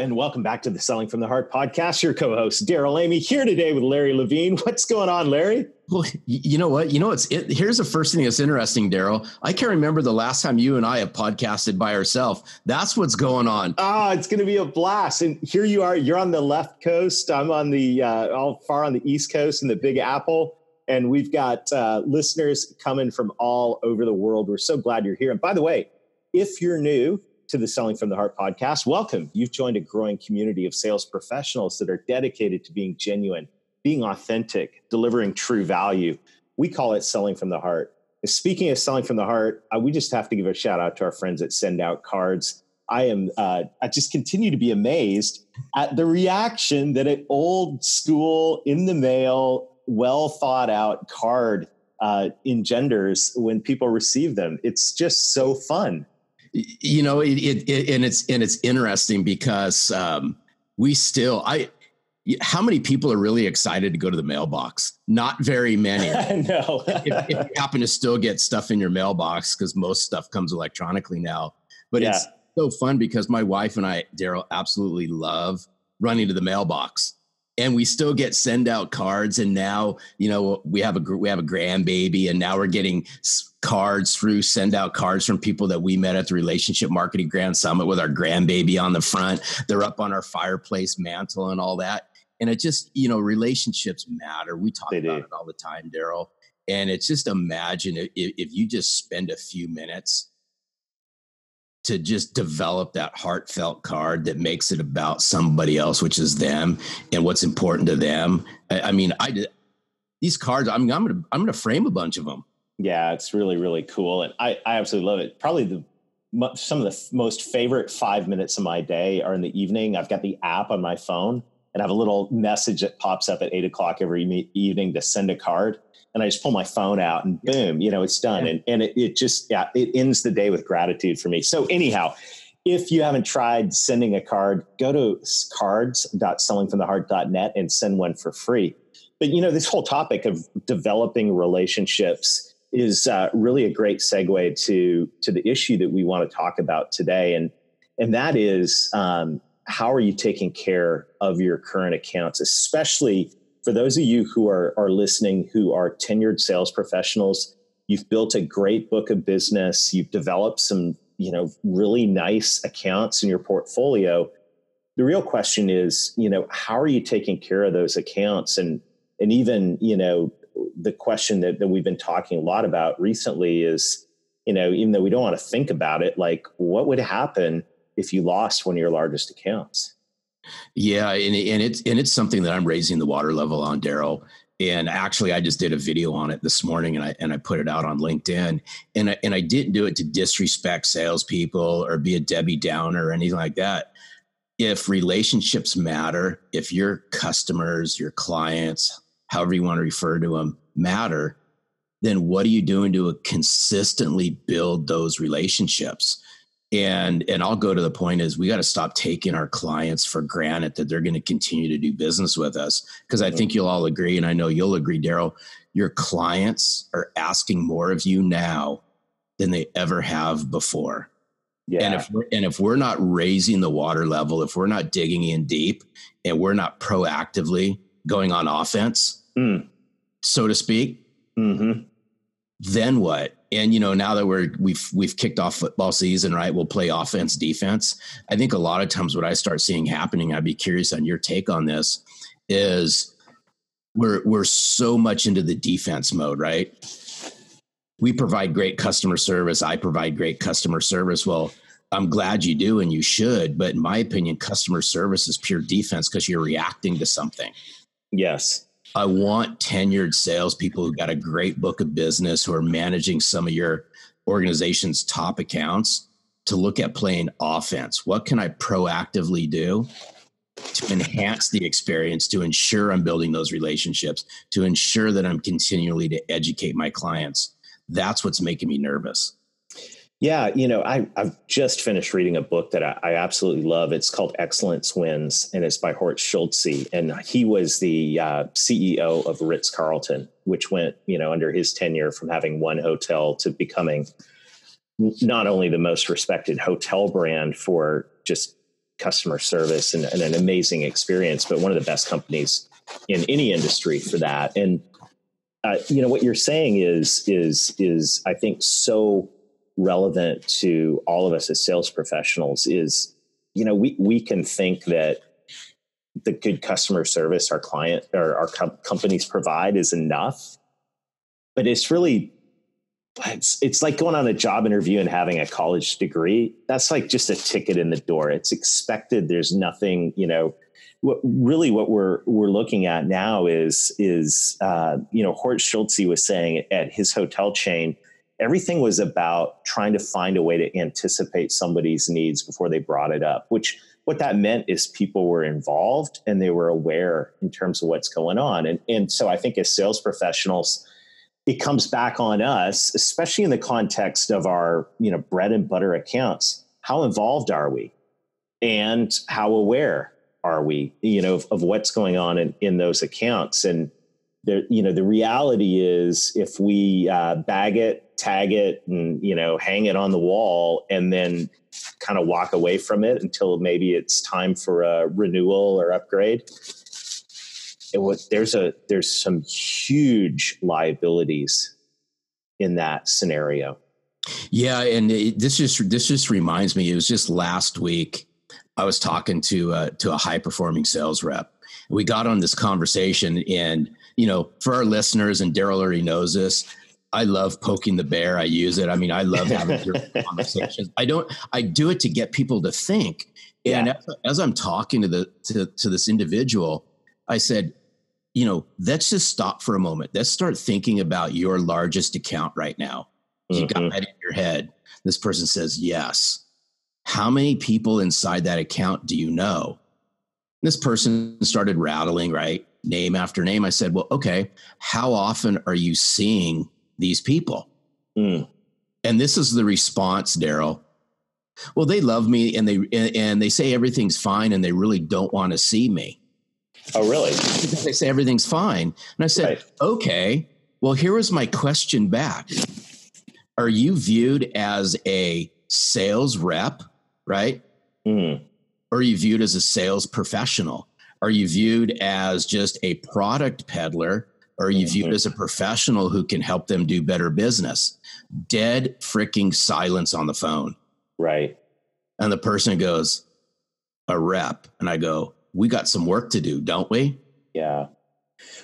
And welcome back to the Selling from the Heart podcast. Your co host, Darrell Amy, here today with Larry Levine. What's going on, Larry? Well, you know what? You know what's it, here's the first thing that's interesting, Darrell. I can't remember the last time you and I have podcasted by ourselves. That's what's going on. Ah, it's going to be a blast. And here you are. You're on the left coast. I'm on the uh, all far on the east coast in the Big Apple, and we've got uh, listeners coming from all over the world. We're so glad you're here. And by the way, if you're new to the Selling from the Heart podcast. Welcome. You've joined a growing community of sales professionals that are dedicated to being genuine, being authentic, delivering true value. We call it Selling from the Heart. Speaking of selling from the heart, uh, we just have to give a shout out to our friends that send out cards. I am, uh, I just continue to be amazed at the reaction that an old school, in the mail, well thought out card uh, engenders when people receive them. It's just so fun you know it, it, it, and it's and it's interesting because um, we still i how many people are really excited to go to the mailbox? Not very many. No. If, if, you happen to still get stuff in your mailbox because most stuff comes electronically now. But yeah. it's so fun because my wife and i darrell absolutely love running to the mailbox and we still get send out cards. And now you know we have a we have a grandbaby and now we're getting cards through send out cards from people that we met at the relationship marketing grand summit with our grandbaby on the front. They're up on our fireplace mantle and all that. And it just you know relationships matter. We talk they about do. it all the time darrell. And it's just imagine if, if you just spend a few minutes to just develop that heartfelt card that makes it about somebody else, which is them and what's important to them. I, I mean, I these cards. I'm, I'm gonna I'm gonna frame a bunch of them. Yeah, it's really really cool, and I I absolutely love it. Probably the some of the most favorite five minutes of my day are in the evening. I've got the app on my phone and I have a little message that pops up at eight o'clock every evening to send a card and I just pull my phone out and boom, you know, it's done. Yeah. And, and it, it just, yeah, it ends the day with gratitude for me. So anyhow, if you haven't tried sending a card, go to cards.sellingfromtheheart.net and send one for free. But you know, this whole topic of developing relationships is uh, really a great segue to to the issue that we want to talk about today, and and that is um, how are you taking care of your current accounts, especially for those of you who are, are listening who are tenured sales professionals, you've built a great book of business, you've developed some, you know, really nice accounts in your portfolio. The real question is, you know, how are you taking care of those accounts? And and even, you know, the question that, that we've been talking a lot about recently is, you know, even though we don't want to think about it, like what would happen if you lost one of your largest accounts? Yeah, and, and it's and it's something that I'm raising the water level on, Darrell. And actually, I just did a video on it this morning, and I and I put it out on LinkedIn. And I, and I didn't do it to disrespect salespeople or be a Debbie Downer or anything like that. If relationships matter, if your customers, your clients, however you want to refer to them, matter, then what are you doing to consistently build those relationships? And and i'll go to the point is we got to stop taking our clients for granted that they're going to continue to do business with us because i think you'll all agree and i know you'll agree darrell your clients are asking more of you now than they ever have before yeah. and if we're, and if we're not raising the water level if we're not digging in deep and we're not proactively going on offense mm. so to speak mm-hmm. then what and you know now that we're we've we've kicked off football season right we'll play offense defense. I think a lot of times what i start seeing happening i'd be curious on your take on this is we're we're so much into the defense mode right? We provide great customer service. I provide great customer service. Well i'm glad you do and you should but in my opinion customer service is pure defense because you're reacting to something. Yes I want tenured salespeople who got a great book of business who are managing some of your organization's top accounts to look at playing offense. What can I proactively do to enhance the experience, to ensure I'm building those relationships, to ensure that I'm continually to educate my clients. That's what's making me nervous. Yeah, you know, I, I've just finished reading a book that I, I, absolutely love. It's called Excellence Wins, and it's by Horst Schulze. And he was the uh, CEO of Ritz Carlton, which went, you know, under his tenure from having one hotel to becoming not only the most respected hotel brand for just customer service and, and an amazing experience, but one of the best companies in any industry for that. And uh, you know what you're saying is is is I think so relevant to all of us as sales professionals is you know we we can think that the good customer service our client or our com- companies provide is enough but it's really it's it's like going on a job interview and having a college degree. That's like just a ticket in the door. It's expected. There's nothing you know what really what we're we're looking at now is is uh, you know Horst Schulze was saying at his hotel chain everything was about trying to find a way to anticipate somebody's needs before they brought it up which what that meant is people were involved and they were aware in terms of what's going on. And and so i think as sales professionals it comes back on us especially in the context of our you know bread and butter accounts. How involved are we? And how aware are we you know of, of what's going on in, in those accounts? And the you know the reality is if we uh, bag it tag it and you know hang it on the wall and then kind of walk away from it until maybe it's time for a renewal or upgrade. It was there's a there's some huge liabilities in that scenario. Yeah and it, this just this just reminds me it was just last week i was talking to uh, to a high performing sales rep. We got on this conversation and you know, for our listeners, and Daryl already knows this, I love poking the bear. I use it. I mean, I love having conversations. I don't. I do it to get people to think. And yeah. as, as, I'm talking to the to, to this individual, I said, you know, let's just stop for a moment. Let's start thinking about your largest account right now. You mm-hmm. got that in your head. This person says yes. How many people inside that account do you know? This person started rattling, right? name after name. I said, well, okay, how often are you seeing these people? Mm. And this is the response, Darrell. Well, they love me and they and they say everything's fine and they really don't want to see me. Oh, really? They say everything's fine. And I said, right. okay, well, here was my question back. Are you viewed as a sales rep, right? Mm. Or are you viewed as a sales professional? Are you viewed as just a product peddler? Or are you viewed as a professional who can help them do better business? Dead freaking silence on the phone. Right. And the person goes, a rep. And I go, we got some work to do, don't we? Yeah.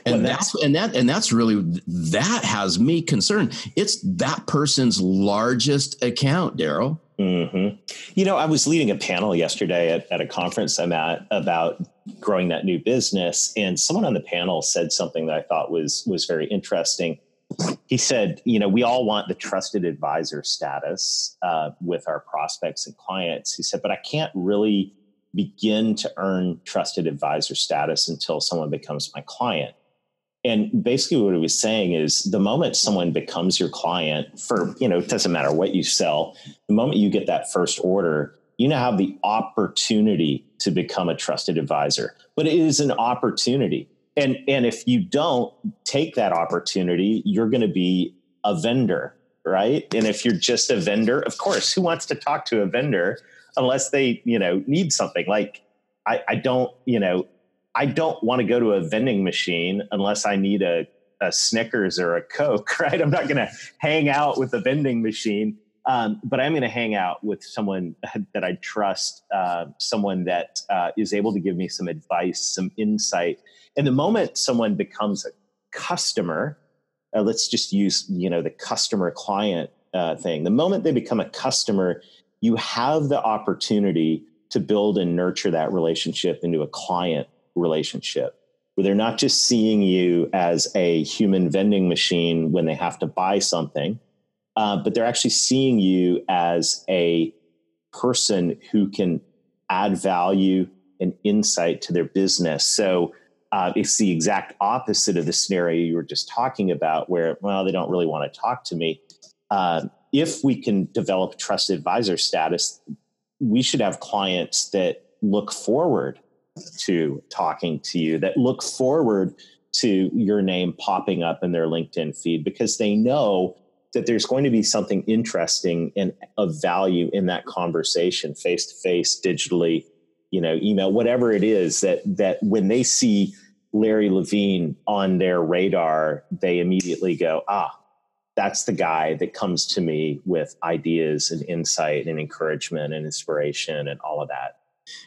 And well, that's, that's and that and that's really that has me concerned. It's that person's largest account, Darrell. Mm-hmm. You know, I was leading a panel yesterday at, at a conference I'm at about growing that new business, and someone on the panel said something that I thought was was very interesting. He said, "You know, we all want the trusted advisor status uh, with our prospects and clients." He said, "But I can't really begin to earn trusted advisor status until someone becomes my client." And basically, what he was saying is the moment someone becomes your client for, you know, it doesn't matter what you sell, the moment you get that first order, you now have the opportunity to become a trusted advisor. But it is an opportunity. And, and if you don't take that opportunity, you're going to be a vendor, right? And if you're just a vendor, of course, who wants to talk to a vendor unless they, you know, need something like I, I don't, you know, I don't want to go to a vending machine unless I need a, a Snickers or a Coke, right? I'm not going to hang out with a vending machine, um, but I'm going to hang out with someone that I trust, uh, someone that uh, is able to give me some advice, some insight. And the moment someone becomes a customer, uh, let's just use you know the customer client uh, thing. The moment they become a customer, you have the opportunity to build and nurture that relationship into a client relationship where they're not just seeing you as a human vending machine when they have to buy something, uh, but they're actually seeing you as a person who can add value and insight to their business. So uh, it's the exact opposite of the scenario you were just talking about, where, well, they don't really want to talk to me. Uh, if we can develop trusted advisor status, we should have clients that look forward to talking to you, that look forward to your name popping up in their LinkedIn feed because they know that there's going to be something interesting and of value in that conversation face to face digitally you know email whatever it is that that when they see larry levine on their radar they immediately go ah that's the guy that comes to me with ideas and insight and encouragement and inspiration and all of that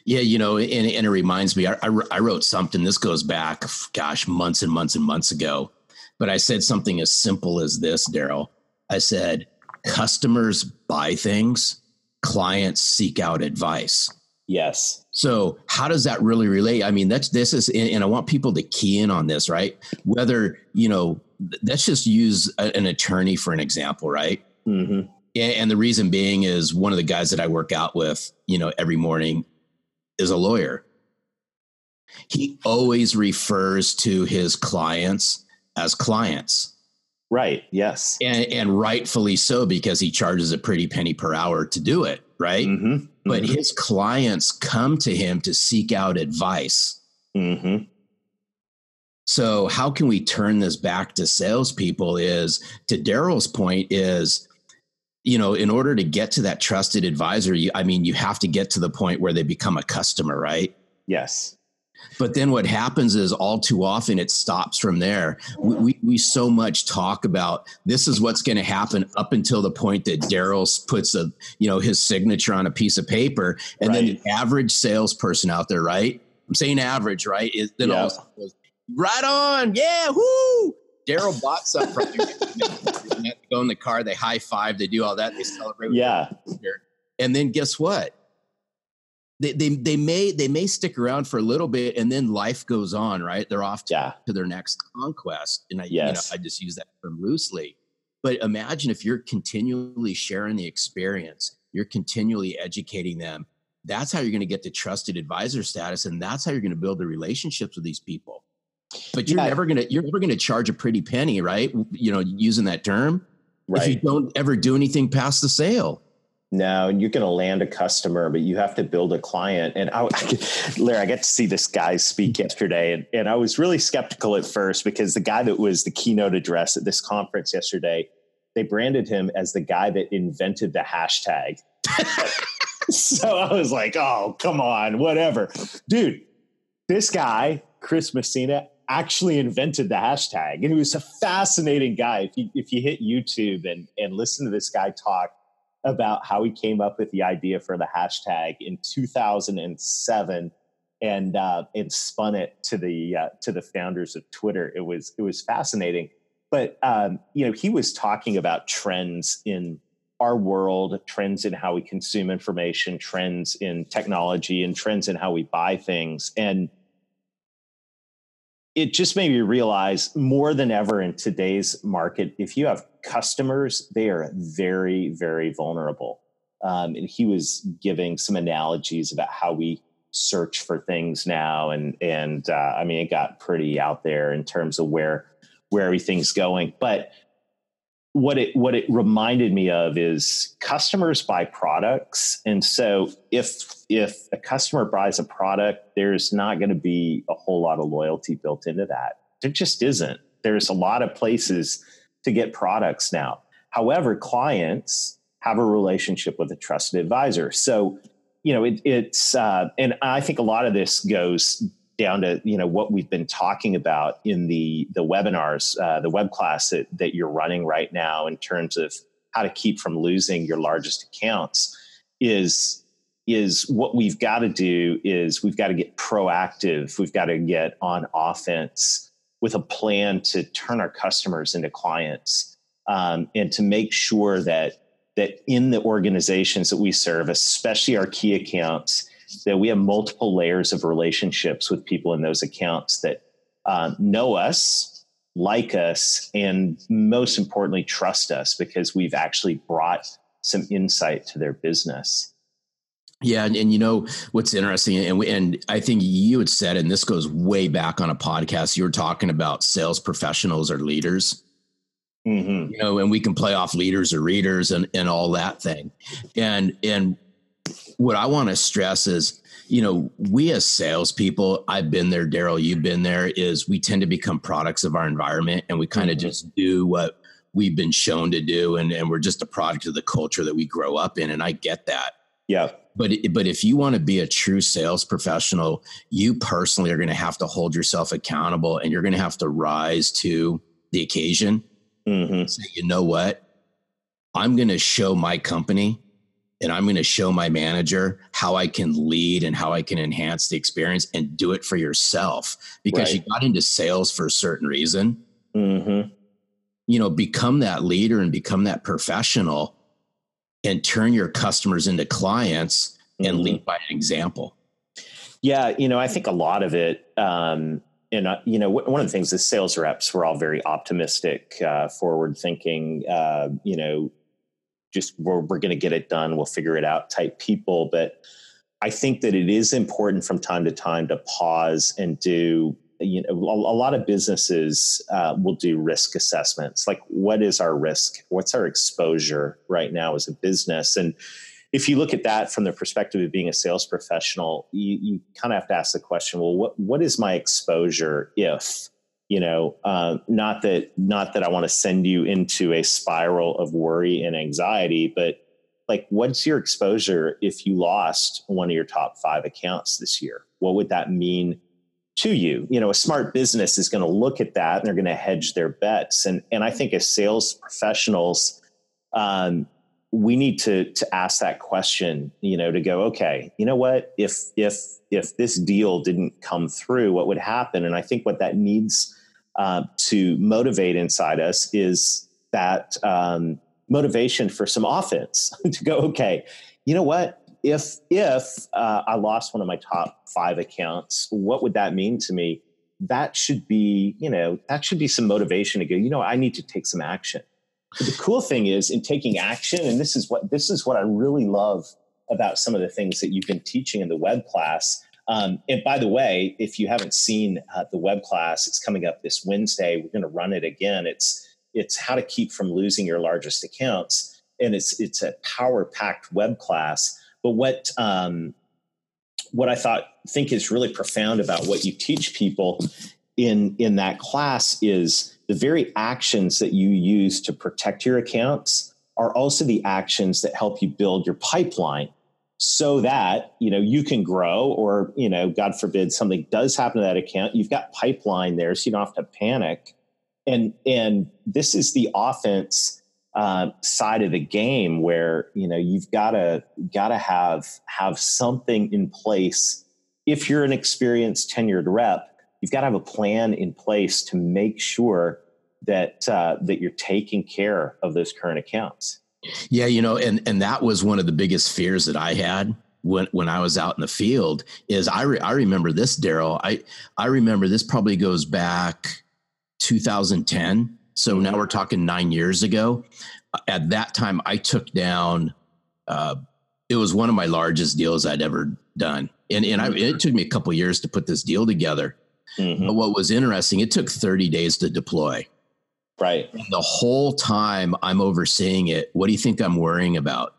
yeah, you know, and, and it reminds me, I, I, wrote something, this goes back, gosh, months and months and months ago, but I said something as simple as this, Darrell. I said, customers buy things, clients seek out advice. Yes. So how does that really relate? I mean, that's this is, and I want people to key in on this, right? Whether you know, let's just use a, an attorney for an example, right? Mm-hmm. And, and the reason being is one of the guys that I work out with, you know, every morning is a lawyer. He always refers to his clients as clients. Right. Yes. And, and rightfully so, because he charges a pretty penny per hour to do it. Right. Mm-hmm. But mm-hmm. his clients come to him to seek out advice. Mm-hmm. So how can we turn this back to salespeople? Is to Darrell's point is, you know, in order to get to that trusted advisor, you, I mean, you have to get to the point where they become a customer, right? Yes. But then what happens is all too often it stops from there. We, we, we so much talk about this is what's going to happen up until the point that Darrell puts a, you know, his signature on a piece of paper. And right. then the average salesperson out there, right? I'm saying average, right? Is then yeah. all goes, right on. Yeah. Whoo. Darrell bought something from you. go in the car, they high five, they do all that, they celebrate. yeah. And then guess what? they, they they may they may stick around for a little bit and then life goes on right they're off to, yeah. to their next conquest and i yes. you know i just use that term loosely but imagine if you're continually sharing the experience you're continually educating them that's how you're going to get the trusted advisor status and that's how you're going to build the relationships with these people but you're yeah. never going to you're never to charge a pretty penny right you know using that term right. if you don't ever do anything past the sale no, you're going to land a customer, but you have to build a client. And I, Larry, I got to see this guy speak yesterday, and, and I was really skeptical at first because the guy that was the keynote address at this conference yesterday, they branded him as the guy that invented the hashtag. so I was like, oh, come on, whatever. Dude, this guy, Chris Messina, actually invented the hashtag. And he was a fascinating guy. If you, if you hit YouTube and, and listen to this guy talk, about how he came up with the idea for the hashtag in 2007 and uh, and spun it to the uh, to the founders of Twitter. It was it was fascinating, but um, you know he was talking about trends in our world, trends in how we consume information, trends in technology, and trends in how we buy things, and it just made me realize more than ever in today's market, if you have customers, they are very, very vulnerable. Um, and he was giving some analogies about how we search for things now, and and uh, I mean, it got pretty out there in terms of where where everything's going. But what it what it reminded me of is customers buy products. And so if if a customer buys a product there's not going to be a whole lot of loyalty built into that. There just isn't. There's a lot of places to get products now. However clients have a relationship with a trusted advisor. So you know it, it's uh, and i think a lot of this goes down to you know what we've been talking about in the the webinars, uh, the web class that that you're running right now in terms of how to keep from losing your largest accounts is is what we've got to do is we've got to get proactive. We've got to get on offense with a plan to turn our customers into clients um, and to make sure that that in the organizations that we serve, especially our key accounts, that we have multiple layers of relationships with people in those accounts that um, know us, like us, and most importantly, trust us because we've actually brought some insight to their business. Yeah, and, and you know what's interesting, and we, and I think you had said, and this goes way back on a podcast. You were talking about sales professionals or leaders, mm-hmm. you know, and we can play off leaders or readers and and all that thing. And and what I want to stress is, you know, we as salespeople, I've been there, Darrell, you've been there. Is we tend to become products of our environment, and we kind of mm-hmm. just do what we've been shown to do, and and we're just a product of the culture that we grow up in. And I get that. Yeah but but if you want to be a true sales professional you personally are going to have to hold yourself accountable and you're going to have to rise to the occasion mm-hmm. say you know what i'm going to show my company and i'm going to show my manager how i can lead and how i can enhance the experience and do it for yourself because right. you got into sales for a certain reason mm-hmm. you know become that leader and become that professional and turn your customers into clients and mm-hmm. lead by an example. Yeah, you know, I think a lot of it, um, and uh, you know, one of the things is sales reps were all very optimistic, uh, forward thinking. Uh, you know, just we're, we're going to get it done, we'll figure it out type people. But I think that it is important from time to time to pause and do you know a, lot of businesses uh, will do risk assessments. Like what is our risk? What's our exposure right now as a business? And if you look at that from the perspective of being a sales professional you, you kind of have to ask the question well what, what is my exposure if you know uh, not that not that i want to send you into a spiral of worry and anxiety but like what's your exposure if you lost one of your top five accounts this year what would that mean to you. You know, a smart business is going to look at that and they're going to hedge their bets. And and I think as sales professionals, um, we need to to ask that question. You know, to go, okay, you know what? If if if this deal didn't come through, what would happen? And I think what that needs uh, to motivate inside us is that um, motivation for some offense to go, okay, you know what? if if uh, I lost one of my top five accounts, what would that mean to me? That should be, you know, that should be some motivation to go. You know, I need to take some action. But the cool thing is, in taking action, and this is what this is what I really love about some of the things that you've been teaching in the web class. Um, and by the way, if you haven't seen uh, the web class, it's coming up this Wednesday. We're going to run it again. It's it's how to keep from losing your largest accounts, and it's it's a power packed web class but what um, what I thought think is really profound about what you teach people in in that class is the very actions that you use to protect your accounts are also the actions that help you build your pipeline so that you know you can grow or you know god forbid something does happen to that account you've got pipeline there so you don't have to panic. And and this is the offense uh, side of the game where you know you've got to got to have have something in place. If you're an experienced tenured rep you've got to have a plan in place to make sure that uh, that you're taking care of those current accounts yeah you know and and that was one of the biggest fears that i had when when I was out in the field is I re, I remember this Darrell I I remember this probably goes back 2010 so now we're talking nine years ago. At that time, I took down. Uh, it was one of my largest deals I'd ever done, and and I, it took me a couple years to put this deal together. Mm-hmm. But what was interesting, it took 30 days to deploy. Right. And the whole time I'm overseeing it, what do you think I'm worrying about?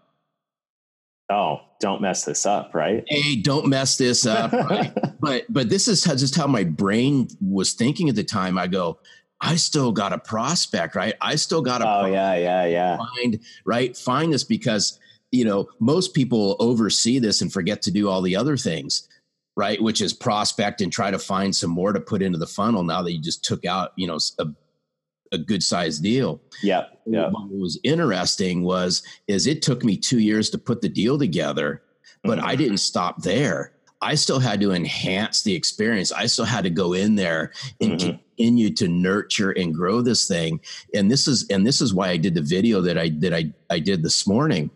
Oh, don't mess this up, right? Hey, don't mess this up. right? But but this is just how my brain was thinking at the time. I go, I still got a prospect, right? I still got a oh yeah yeah yeah find right find this because you know most people oversee this and forget to do all the other things, right? Which is prospect and try to find some more to put into the funnel. Now that you just took out, you know, a, a good sized deal. Yeah, yeah. What was interesting was is it took me two years to put the deal together, but mm-hmm. I didn't stop there. I still had to enhance the experience. I still had to go in there and mm-hmm. continue to nurture and grow this thing. And this is and this is why I did the video that I that I I did this morning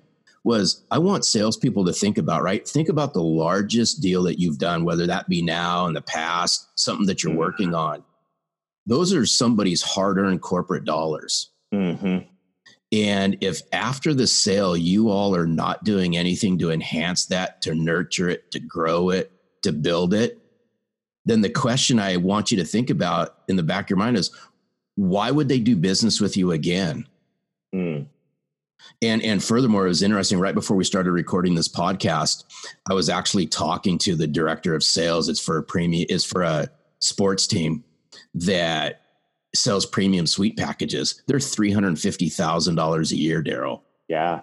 was I want salespeople to think about, right? Think about the largest deal that you've done, whether that be now in the past, something that you're mm-hmm. working on. Those are somebody's hard-earned corporate dollars. Mm-hmm. And if after the sale, you all are not doing anything to enhance that, to nurture it, to grow it, to build it, then the question I want you to think about in the back of your mind is why would they do business with you again? Mm. And and furthermore, it was interesting. Right before we started recording this podcast, I was actually talking to the director of sales. It's for a premium. It's for a sports team that sells premium suite packages. They're three hundred fifty thousand dollars a year, Darrell. Yeah.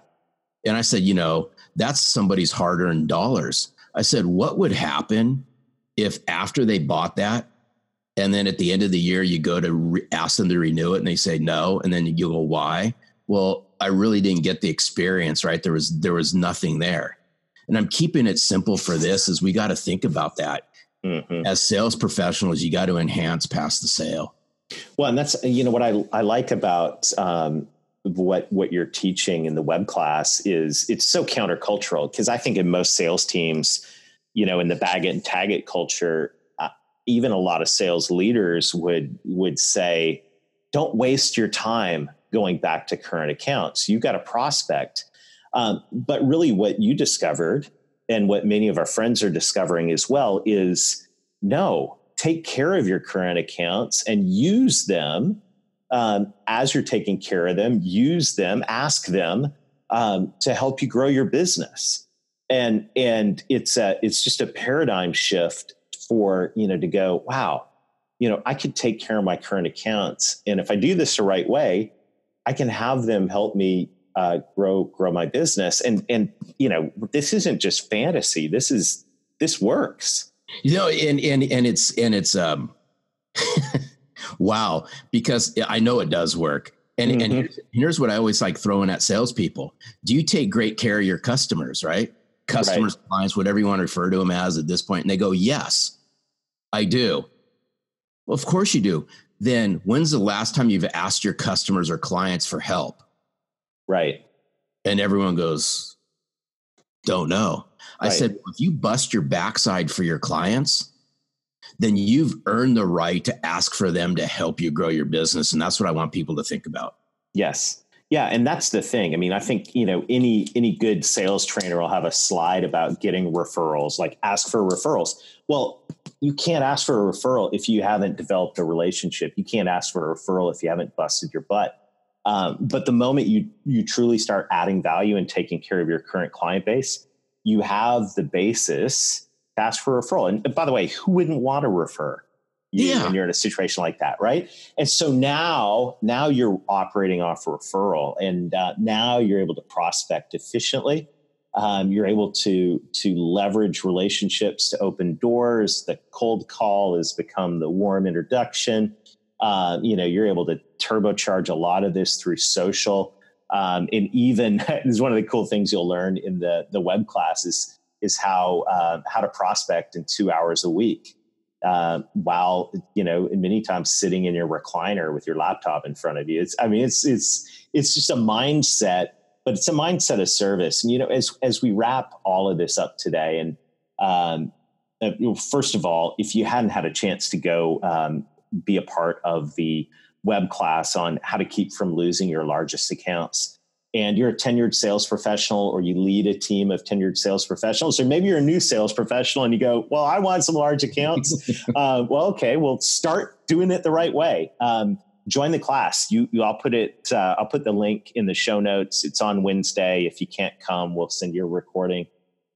And I said, you know, that's somebody's hard-earned dollars. I said, what would happen if after they bought that, and then at the end of the year you go to re- ask them to renew it, and they say no, and then you go, why? Well, I really didn't get the experience, right? There was there was nothing there. And I'm keeping it simple for this is we got to think about that. Mm-hmm. As sales professionals, you got to enhance past the sale. Well, and that's you know what I I like about um, what what you're teaching in the web class is it's so countercultural because I think in most sales teams, you know, in the bag it and tag it culture, uh, even a lot of sales leaders would would say, "Don't waste your time going back to current accounts. You've got a prospect. Um, but really, what you discovered and what many of our friends are discovering as well is no, take care of your current accounts and use them um, as you're taking care of them, use them, ask them um, to help you grow your business. And, and it's a, it's just a paradigm shift for, you know, to go, wow, you know, I could take care of my current accounts. And if I do this the right way, I can have them help me uh, grow grow my business. And and you know, this isn't just fantasy. This is this works. You know, and and and it's and it's um, wow, because I know it does work. And mm-hmm. and here's, here's what I always like throwing at salespeople: Do you take great care of your customers? Right, customers, right. clients, whatever you want to refer to them as at this point, and they go, "Yes, I do." Well, of course you do then when's the last time you've asked your customers or clients for help? Right. And everyone goes, don't know. I said, if you bust your backside for your clients, then you've earned the right to ask for them to help you grow your business. And that's what I want people to think about. Yes. Yeah, and that's the thing. I mean, I think you know any any good sales trainer will have a slide about getting referrals, like ask for referrals. Well, you can't ask for a referral if you haven't developed a relationship. You can't ask for a referral if you haven't busted your butt. Um, but the moment you you truly start adding value and taking care of your current client base, you have the basis to ask for a referral. And by the way, who wouldn't want to refer? you yeah. when you're in a situation like that, right? And so now, now you're operating off referral, and uh, now you're able to prospect efficiently. Um, you're able to to leverage relationships to open doors. The cold call has become the warm introduction. Uh, you know, you're able to turbocharge a lot of this through social. Um, and even this is one of the cool things you'll learn in the the web class is is how uh, how to prospect in two hours a week uh, while you know many times sitting in your recliner with your laptop in front of you it's i mean it's it's it's just a mindset but it's a mindset of service and you know as as we wrap all of this up today and um, uh, first of all if you hadn't had a chance to go um, be a part of the web class on how to keep from losing your largest accounts. And you're a tenured sales professional or you lead a team of tenured sales professionals or maybe you're a new sales professional and you go well i want some large accounts. Uh, well okay well start doing it the right way. Um, join the class. You, you i'll put it uh, i'll put the link in the show notes. It's on wednesday. If you can't come we'll send you a recording.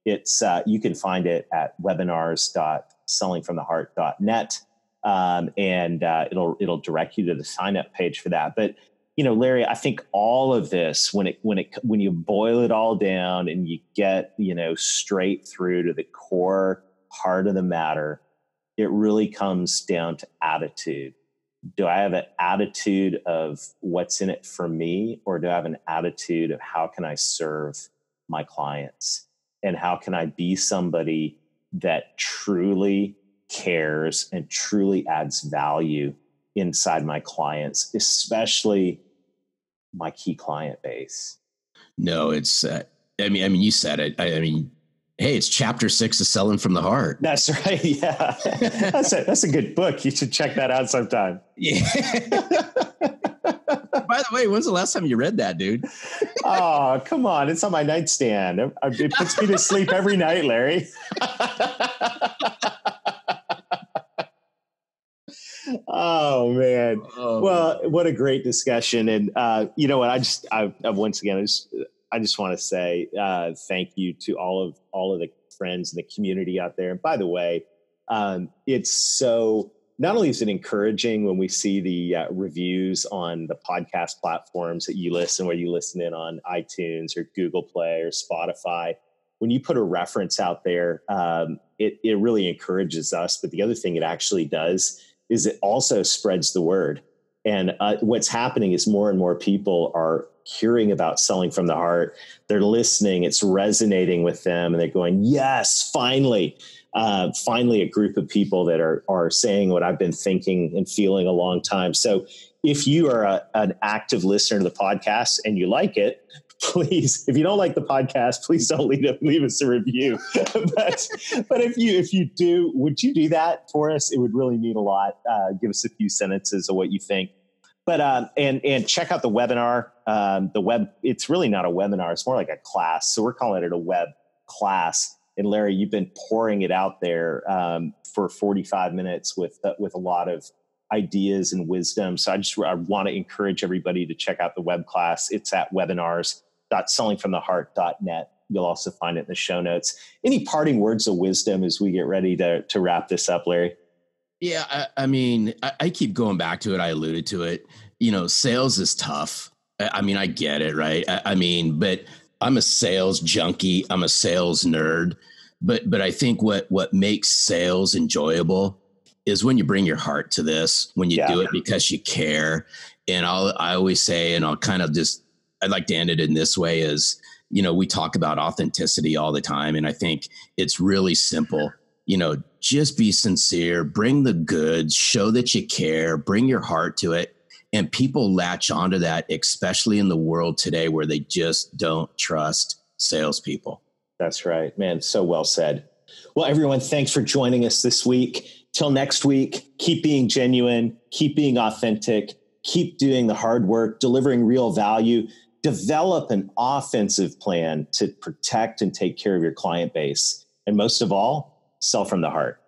It's uh, you can find it at webinars.sellingfromtheheart.net um, and uh, it'll it'll direct you to the sign up page for that but you know, Larry, I think all of this, when it when it when you boil it all down and you get you know straight through to the core heart of the matter, it really comes down to attitude. Do I have an attitude of what's in it for me, or do I have an attitude of how can I serve my clients and how can I be somebody that truly cares and truly adds value inside my clients, especially my key client base. No, it's. Uh, I mean, I mean, you said it. I, I, mean, hey, it's chapter six of selling from the heart. That's right. Yeah, that's a that's a good book. You should check that out sometime. Yeah. By the way, when's the last time you read that, dude? oh, come on. It's on my nightstand. It puts me to sleep every night, Larry. Oh man. Oh. well what a great discussion. And uh, you know what? I just I, I once again i just i just want to say uh, thank you to all of all of the friends and the community out there. And by the way um, it's so not only is it encouraging when we see the uh, reviews on the podcast platforms that you listen where you listen in on itunes or google play or spotify when you put a reference out there um, it, it really encourages us. But the other thing it actually does is it also spreads the word. And uh, what's happening is more and more people are hearing about selling from the heart. They're listening, it's resonating with them, and they're going, Yes, finally. Uh, finally, a group of people that are, are saying what I've been thinking and feeling a long time. So, if you are a, an active listener to the podcast and you like it, please, if you don't like the podcast, please don't leave, leave us a review. but but if you if you do, would you do that for us? It would really mean a lot. Uh, give us a few sentences of what you think. But um, and and check out the webinar. Um, the web. It's really not a webinar. It's more like a class. So we're calling it a web class. And Larry, you've been pouring it out there um, for 45 minutes with uh, with a lot of ideas and wisdom. So I just I want to encourage everybody to check out the web class. It's at webinars sellingfromtheheart.net. You'll also find it in the show notes. Any parting words of wisdom as we get ready to, to wrap this up, Larry? Yeah, I, I mean, I, I, keep going back to it. I alluded to it. You know, sales is tough. I, I mean, I get it, right? I, mean, but I'm a sales junkie. I'm a sales nerd. But but I think what what makes sales enjoyable is when you bring your heart to this, when you yeah. do it because you care. And I'll I always say, and I'll kind of just I'd like to end it in this way is, you know, we talk about authenticity all the time. And I think it's really simple. You know, just be sincere, bring the goods, show that you care, bring your heart to it. And people latch onto that, especially in the world today where they just don't trust salespeople. That's right, man. So well said. Well, everyone, thanks for joining us this week. Till next week, keep being genuine, keep being authentic, keep doing the hard work, delivering real value develop an offensive plan to protect and take care of your client base. And most of all, sell from the heart.